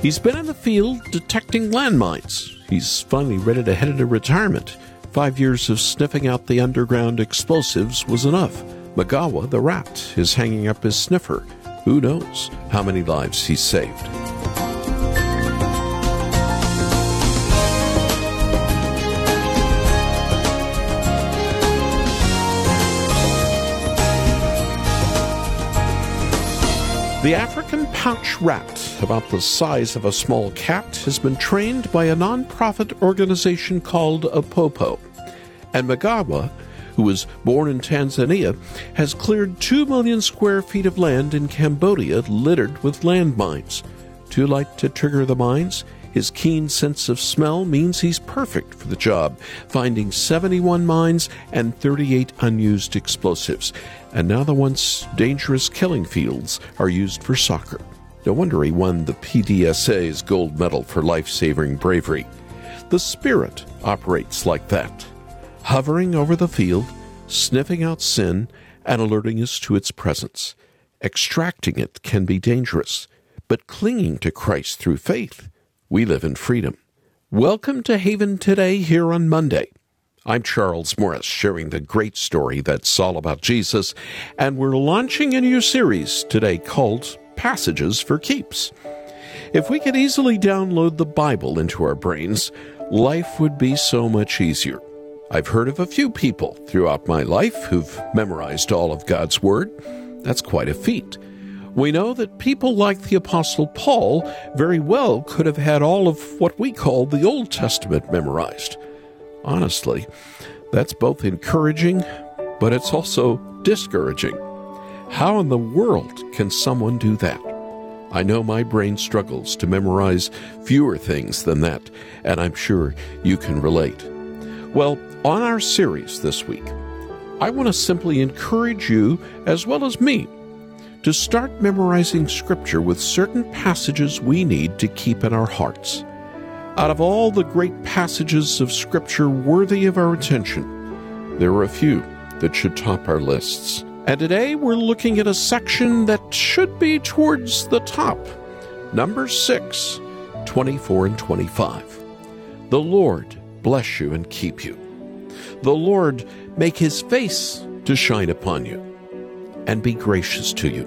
He's been in the field detecting landmines. He's finally ready to head into retirement. Five years of sniffing out the underground explosives was enough. Magawa the rat is hanging up his sniffer. Who knows how many lives he's saved? The African pouch rat, about the size of a small cat, has been trained by a non-profit organization called Apopo. And Magawa, who was born in Tanzania, has cleared 2 million square feet of land in Cambodia littered with landmines. Too light to trigger the mines? His keen sense of smell means he's perfect for the job, finding 71 mines and 38 unused explosives. And now the once dangerous killing fields are used for soccer. No wonder he won the PDSA's gold medal for life saving bravery. The spirit operates like that, hovering over the field, sniffing out sin, and alerting us to its presence. Extracting it can be dangerous, but clinging to Christ through faith we live in freedom. Welcome to Haven Today here on Monday. I'm Charles Morris, sharing the great story that's all about Jesus, and we're launching a new series today called Passages for Keeps. If we could easily download the Bible into our brains, life would be so much easier. I've heard of a few people throughout my life who've memorized all of God's Word. That's quite a feat we know that people like the Apostle Paul very well could have had all of what we call the Old Testament memorized. Honestly, that's both encouraging, but it's also discouraging. How in the world can someone do that? I know my brain struggles to memorize fewer things than that, and I'm sure you can relate. Well, on our series this week, I want to simply encourage you, as well as me, to start memorizing Scripture with certain passages we need to keep in our hearts. Out of all the great passages of Scripture worthy of our attention, there are a few that should top our lists. And today we're looking at a section that should be towards the top. Number 6, 24 and 25. The Lord bless you and keep you. The Lord make his face to shine upon you and be gracious to you.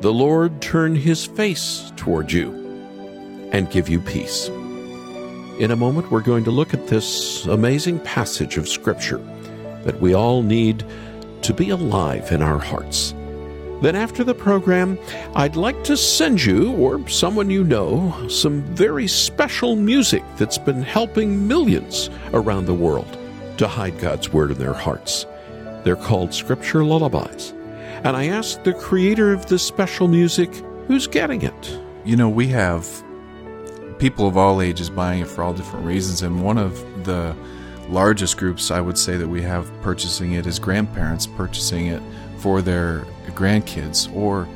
The Lord turn his face toward you and give you peace. In a moment, we're going to look at this amazing passage of Scripture that we all need to be alive in our hearts. Then, after the program, I'd like to send you, or someone you know, some very special music that's been helping millions around the world to hide God's Word in their hearts. They're called Scripture Lullabies and I asked the creator of this special music who's getting it. You know, we have people of all ages buying it for all different reasons, and one of the largest groups I would say that we have purchasing it is grandparents purchasing it for their grandkids or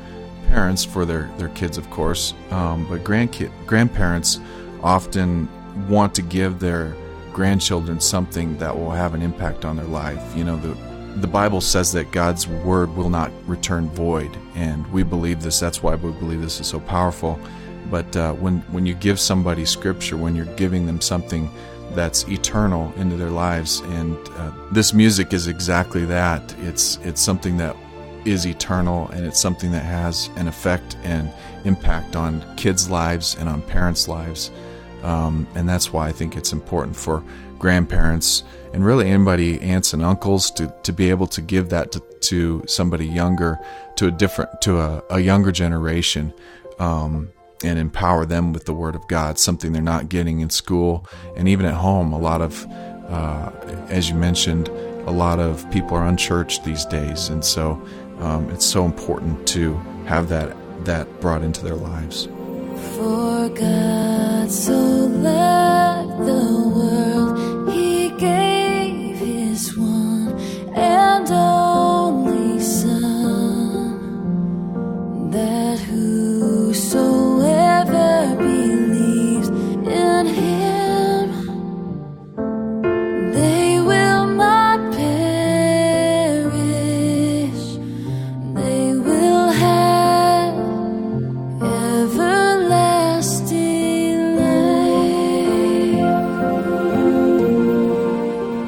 parents for their, their kids, of course. Um, but grandkid grandparents often want to give their grandchildren something that will have an impact on their life. You know, the the Bible says that God's word will not return void, and we believe this. That's why we believe this is so powerful. But uh, when when you give somebody Scripture, when you're giving them something that's eternal into their lives, and uh, this music is exactly that. It's it's something that is eternal, and it's something that has an effect and impact on kids' lives and on parents' lives. Um, and that's why I think it's important for grandparents and really anybody, aunts and uncles, to, to be able to give that to, to somebody younger, to a different, to a, a younger generation, um, and empower them with the Word of God, something they're not getting in school and even at home. A lot of, uh, as you mentioned, a lot of people are unchurched these days, and so um, it's so important to have that that brought into their lives. For God so loved the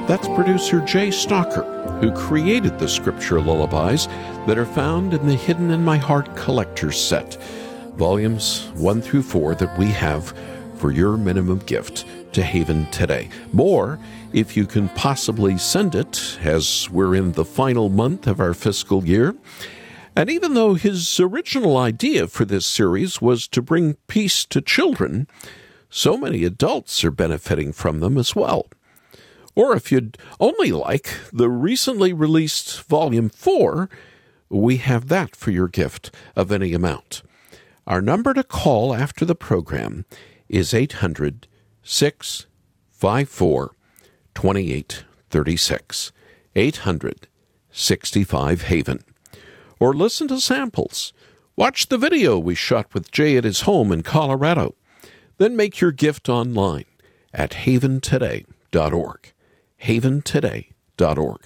that's producer Jay Stalker, who created the scripture lullabies that are found in the Hidden in My Heart collector's set, volumes 1 through 4 that we have for your minimum gift to Haven today. More if you can possibly send it, as we're in the final month of our fiscal year. And even though his original idea for this series was to bring peace to children, so many adults are benefiting from them as well. Or if you'd only like the recently released Volume 4, we have that for your gift of any amount. Our number to call after the program is 800 654 2836. 800 65 Haven. Or listen to samples. Watch the video we shot with Jay at his home in Colorado. Then make your gift online at haventoday.org. Haventoday.org.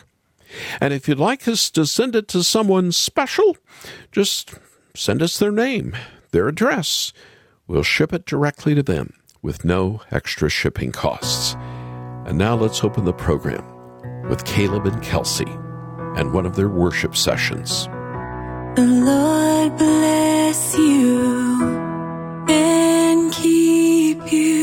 And if you'd like us to send it to someone special, just send us their name, their address. We'll ship it directly to them with no extra shipping costs. And now let's open the program with Caleb and Kelsey and one of their worship sessions. The Lord bless you and keep you.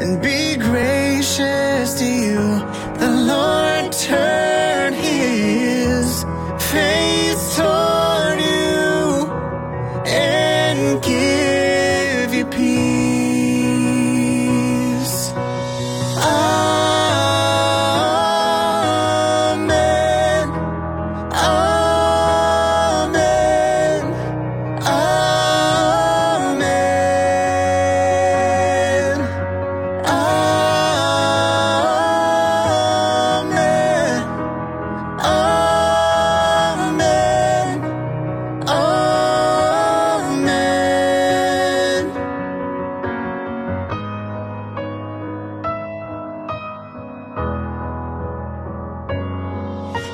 and be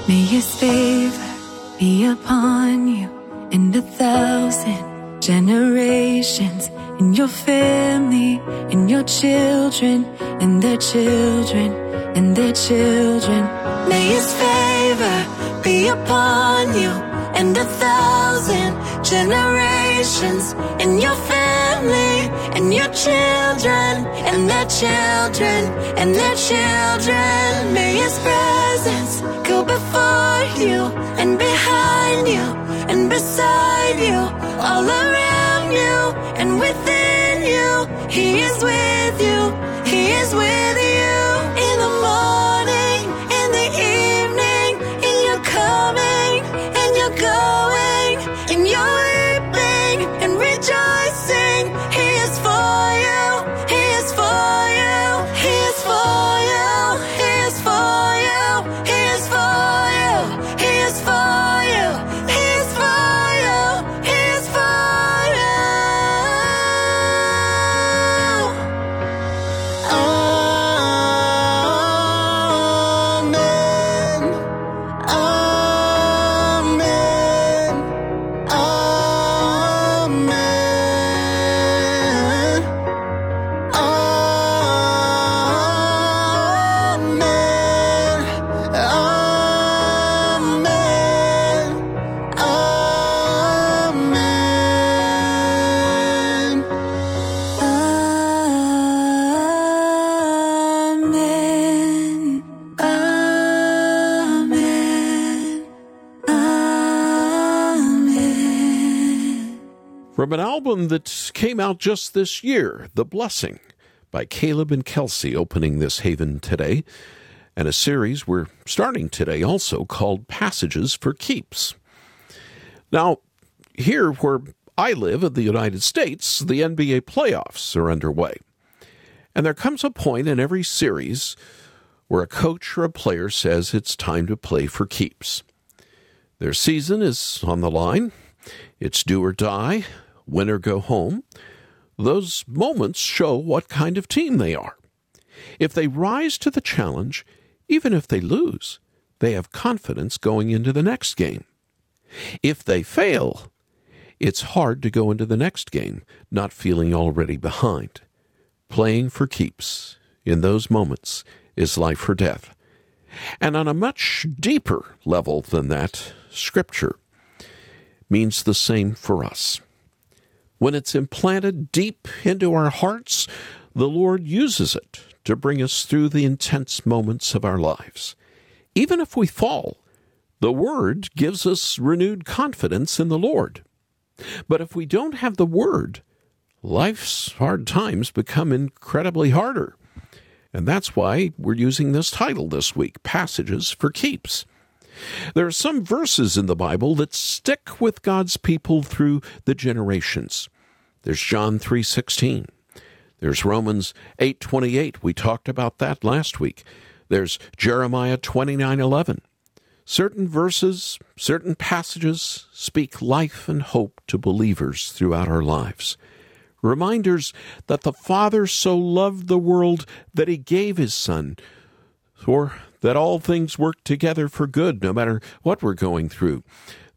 May his favor be upon you and a thousand generations in your family, in your children, and their children, and their children. May his favor be upon you and a thousand generations in your family, and your children, and their children, and their children. May his presence go before you and behind you and beside you, all around you and within you. He is with you. He is with you From an album that came out just this year, The Blessing by Caleb and Kelsey, opening this haven today, and a series we're starting today also called Passages for Keeps. Now, here where I live in the United States, the NBA playoffs are underway. And there comes a point in every series where a coach or a player says it's time to play for keeps. Their season is on the line, it's do or die, win or go home. Those moments show what kind of team they are. If they rise to the challenge, even if they lose, they have confidence going into the next game. If they fail, it's hard to go into the next game not feeling already behind. Playing for keeps in those moments is life or death. And on a much deeper level than that, Scripture means the same for us. When it's implanted deep into our hearts, the Lord uses it to bring us through the intense moments of our lives. Even if we fall, the Word gives us renewed confidence in the Lord. But if we don't have the Word, life's hard times become incredibly harder. And that's why we're using this title this week Passages for Keeps. There are some verses in the Bible that stick with God's people through the generations. There's John 3:16. There's Romans 8:28. We talked about that last week. There's Jeremiah 29:11. Certain verses, certain passages speak life and hope to believers throughout our lives. Reminders that the Father so loved the world that he gave his Son, or that all things work together for good no matter what we're going through.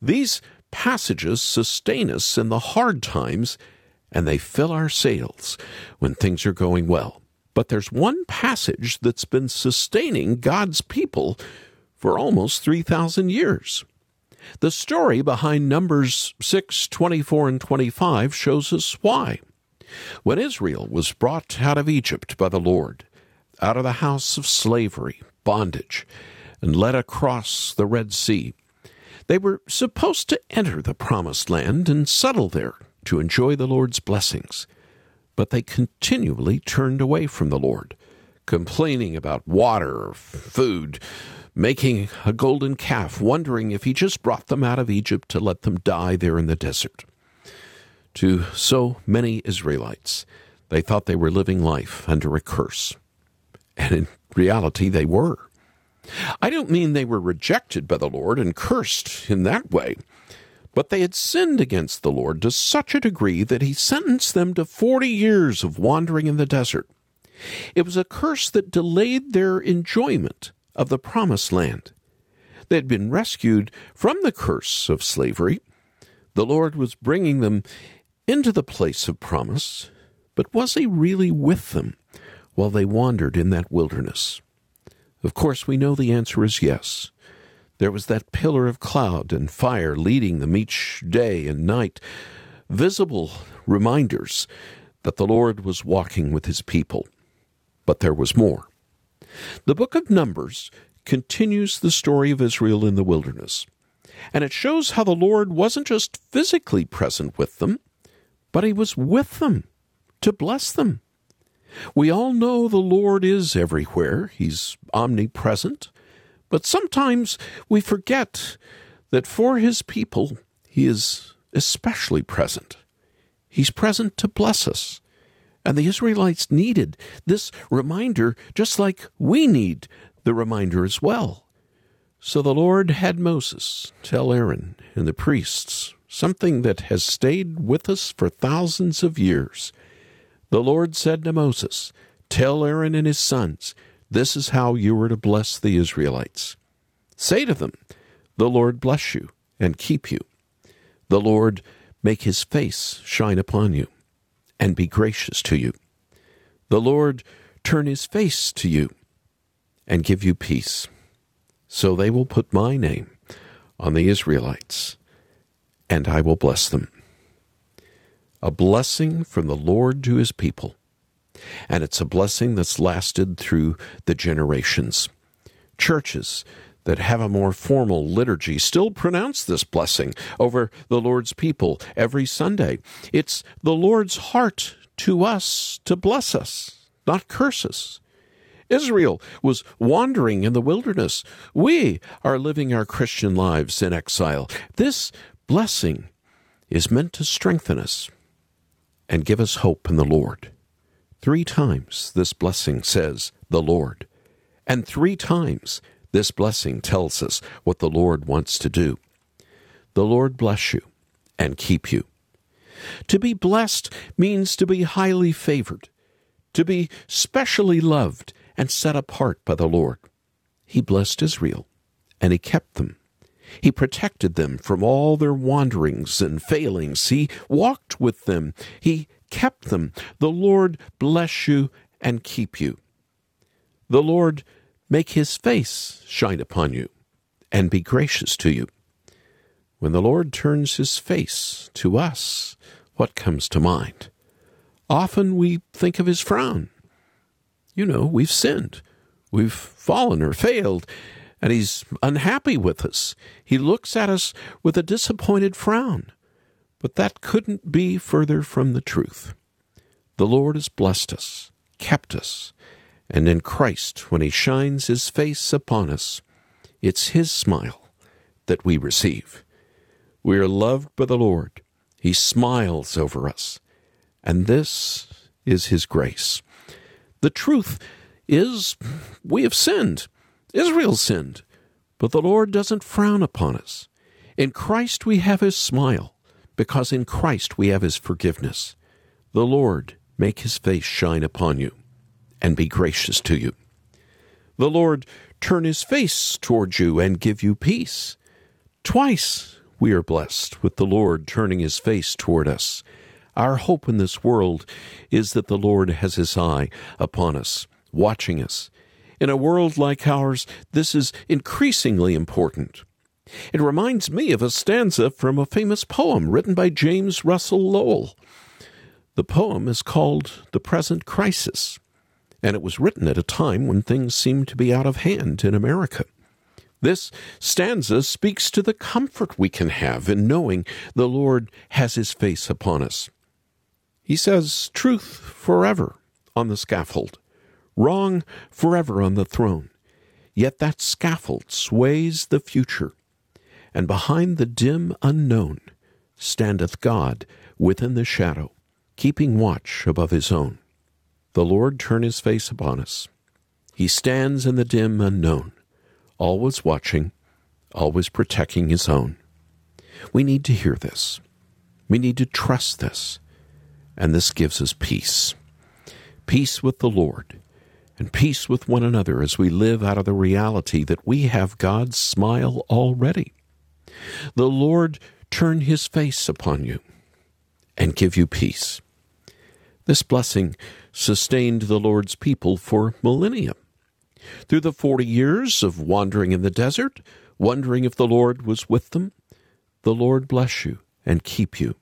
These passages sustain us in the hard times and they fill our sails when things are going well. But there's one passage that's been sustaining God's people for almost 3,000 years. The story behind Numbers 6, 24, and 25 shows us why. When Israel was brought out of Egypt by the Lord, out of the house of slavery, bondage, and led across the Red Sea, they were supposed to enter the Promised Land and settle there to enjoy the Lord's blessings. But they continually turned away from the Lord, complaining about water food, making a golden calf, wondering if he just brought them out of Egypt to let them die there in the desert. To so many Israelites, they thought they were living life under a curse. And in reality, they were. I don't mean they were rejected by the Lord and cursed in that way. But they had sinned against the Lord to such a degree that he sentenced them to forty years of wandering in the desert. It was a curse that delayed their enjoyment of the promised land. They had been rescued from the curse of slavery. The Lord was bringing them into the place of promise, but was he really with them while they wandered in that wilderness? Of course, we know the answer is yes. There was that pillar of cloud and fire leading them each day and night, visible reminders that the Lord was walking with his people. But there was more. The book of Numbers continues the story of Israel in the wilderness, and it shows how the Lord wasn't just physically present with them, but he was with them to bless them. We all know the Lord is everywhere. He's omnipresent. But sometimes we forget that for his people, he is especially present. He's present to bless us. And the Israelites needed this reminder just like we need the reminder as well. So the Lord had Moses tell Aaron and the priests something that has stayed with us for thousands of years. The Lord said to Moses, Tell Aaron and his sons, this is how you are to bless the Israelites. Say to them, The Lord bless you and keep you. The Lord make his face shine upon you and be gracious to you. The Lord turn his face to you and give you peace. So they will put my name on the Israelites, and I will bless them. A blessing from the Lord to his people and it's a blessing that's lasted through the generations. Churches that have a more formal liturgy still pronounce this blessing over the Lord's people every Sunday. It's the Lord's heart to us to bless us, not curse us. Israel was wandering in the wilderness. We are living our Christian lives in exile. This blessing is meant to strengthen us and give us hope in the Lord. Three times this blessing says, the Lord. And three times this blessing tells us what the Lord wants to do. The Lord bless you and keep you. To be blessed means to be highly favored, to be specially loved and set apart by the Lord. He blessed Israel, and he kept them. He protected them from all their wanderings and failings. He walked with them. He kept them. The Lord bless you and keep you. The Lord make his face shine upon you and be gracious to you. When the Lord turns his face to us, what comes to mind? Often we think of his frown. You know, we've sinned, we've fallen or failed, and he's unhappy with us. He looks at us with a disappointed frown. But that couldn't be further from the truth. The Lord has blessed us, kept us, and in Christ, when he shines his face upon us, it's his smile that we receive. We are loved by the Lord. He smiles over us. And this is his grace. The truth is, we have sinned. Israel sinned. But the Lord doesn't frown upon us. In Christ we have his smile, because in Christ we have his forgiveness. The Lord make his face shine upon you and be gracious to you. The Lord turn his face toward you and give you peace. Twice we are blessed with the Lord turning his face toward us. Our hope in this world is that the Lord has his eye upon us, watching us. In a world like ours, this is increasingly important. It reminds me of a stanza from a famous poem written by James Russell Lowell. The poem is called The Present Crisis, and it was written at a time when things seemed to be out of hand in America. This stanza speaks to the comfort we can have in knowing the Lord has his face upon us. He says, Truth forever on the scaffold, wrong forever on the throne. Yet that scaffold sways the future, and behind the dim unknown standeth God within the shadow, keeping watch above his own. The Lord turn his face upon us. He stands in the dim unknown always watching, always protecting his own. We need to hear this. We need to trust this. And this gives us peace. Peace with the Lord and peace with one another as we live out of the reality that we have God's smile already. The Lord turn his face upon you and give you peace. This blessing sustained the Lord's people for millennia. Through the forty years of wandering in the desert, wondering if the Lord was with them, the Lord bless you and keep you.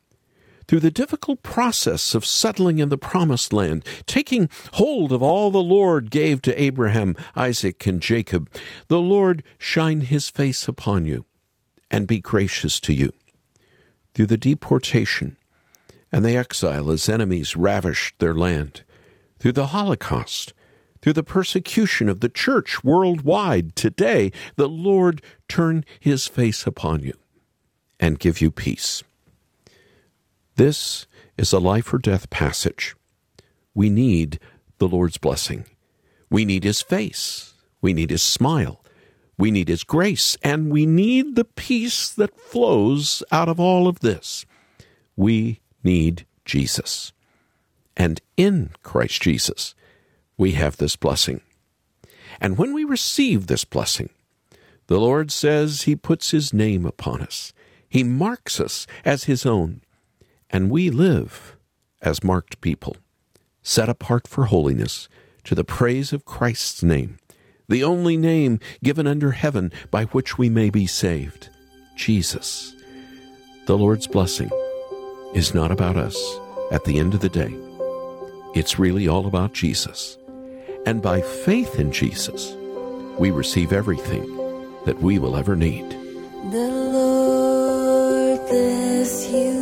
Through the difficult process of settling in the promised land, taking hold of all the Lord gave to Abraham, Isaac, and Jacob, the Lord shine his face upon you and be gracious to you. Through the deportation and the exile as enemies ravished their land, through the Holocaust, through the persecution of the church worldwide today, the Lord turn his face upon you and give you peace. This is a life or death passage. We need the Lord's blessing. We need his face. We need his smile. We need his grace. And we need the peace that flows out of all of this. We need Jesus. And in Christ Jesus, we have this blessing. And when we receive this blessing, the Lord says He puts His name upon us. He marks us as His own. And we live as marked people, set apart for holiness to the praise of Christ's name, the only name given under heaven by which we may be saved Jesus. The Lord's blessing is not about us at the end of the day. It's really all about Jesus. And by faith in Jesus, we receive everything that we will ever need. The Lord bless you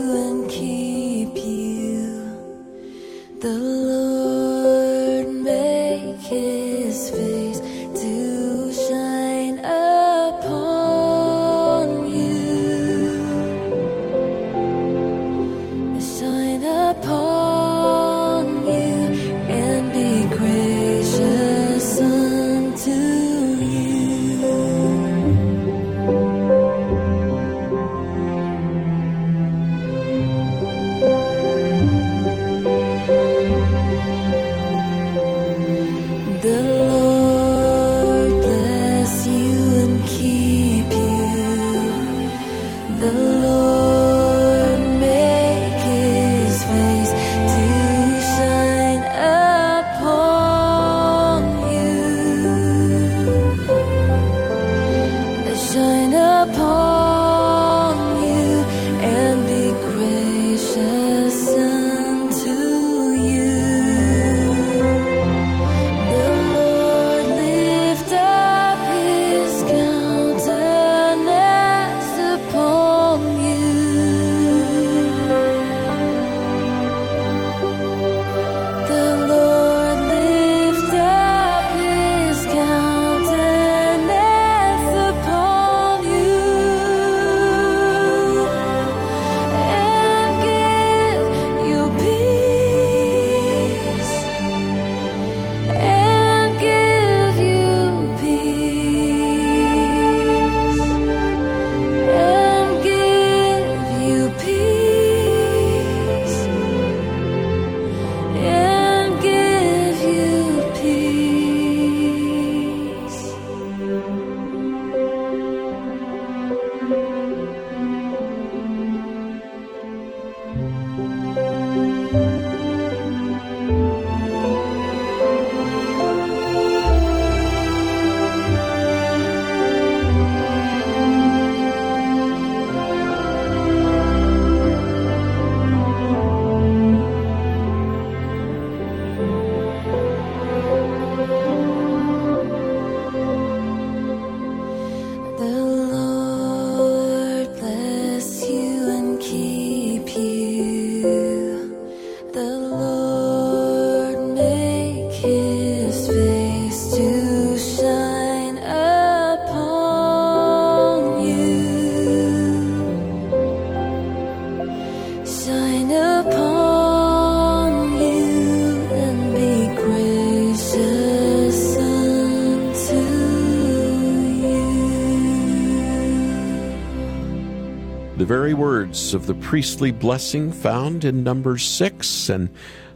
words of the priestly blessing found in Numbers 6, and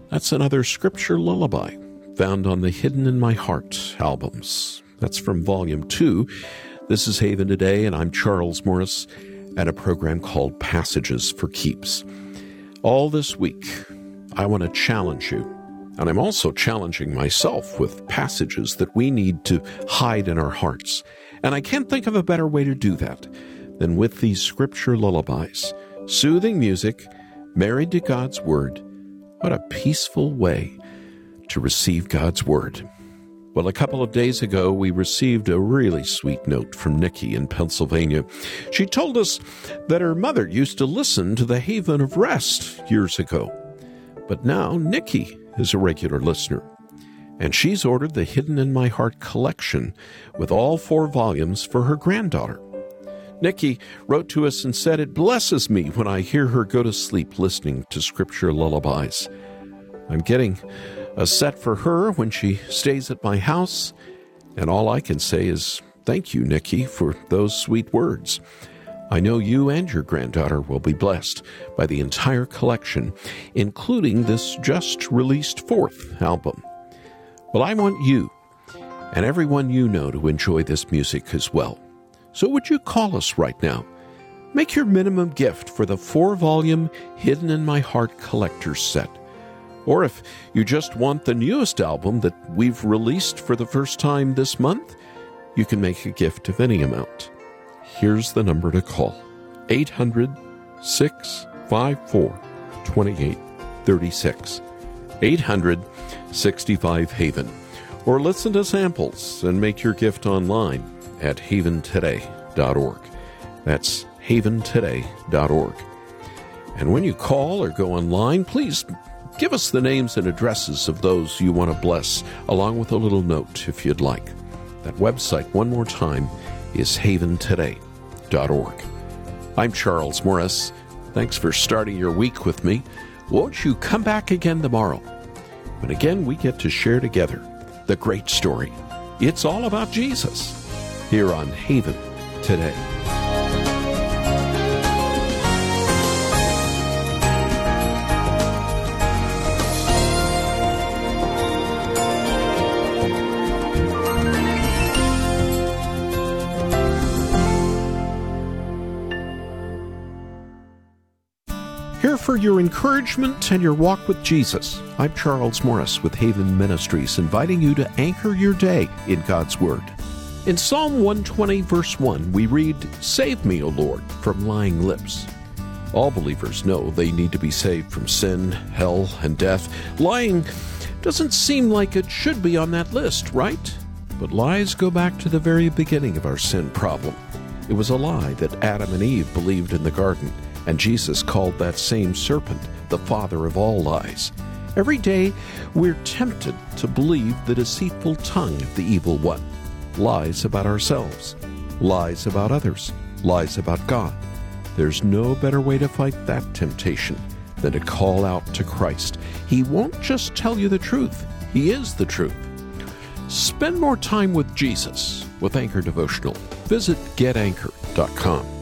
that's another scripture lullaby found on the Hidden in My Heart albums. That's from Volume 2. This is Haven Today, and I'm Charles Morris at a program called Passages for Keeps. All this week, I want to challenge you, and I'm also challenging myself with passages that we need to hide in our hearts. And I can't think of a better way to do that than with these scripture lullabies. Soothing music, married to God's Word. What a peaceful way to receive God's Word. Well, a couple of days ago, we received a really sweet note from Nikki in Pennsylvania. She told us that her mother used to listen to the Haven of Rest years ago. But now Nikki is a regular listener. And she's ordered the Hidden in My Heart collection with all four volumes for her granddaughter. Nikki wrote to us and said, It blesses me when I hear her go to sleep listening to scripture lullabies. I'm getting a set for her when she stays at my house, and all I can say is thank you, Nikki, for those sweet words. I know you and your granddaughter will be blessed by the entire collection, including this just released fourth album. Well, I want you and everyone you know to enjoy this music as well. So would you call us right now? Make your minimum gift for the four volume Hidden in My Heart collector's set. Or if you just want the newest album that we've released for the first time this month, you can make a gift of any amount. Here's the number to call 800 654 2836. 800 65 Haven. Or listen to samples and make your gift online at haventoday.org. That's haventoday.org. And when you call or go online, please give us the names and addresses of those you want to bless, along with a little note if you'd like. That website, one more time, is haventoday.org. I'm Charles Morris. Thanks for starting your week with me. Won't you come back again tomorrow? When again we get to share together the great story. It's all about Jesus here on Haven today. Here for your encouragement and your walk with Jesus. I'm Charles Morris with Haven Ministries, inviting you to anchor your day in God's Word. In Psalm 120, verse 1, we read, Save me, O Lord, from lying lips. All believers know they need to be saved from sin, hell, and death. Lying doesn't seem like it should be on that list, right? But lies go back to the very beginning of our sin problem. It was a lie that Adam and Eve believed in the garden, and Jesus called that same serpent the father of all lies. Every day, we're tempted to believe the deceitful tongue of the evil one. Lies about ourselves, lies about others, lies about God. There's no better way to fight that temptation than to call out to Christ. He won't just tell you the truth, He is the truth. Spend more time with Jesus with Anchor Devotional. Visit getanchor.com.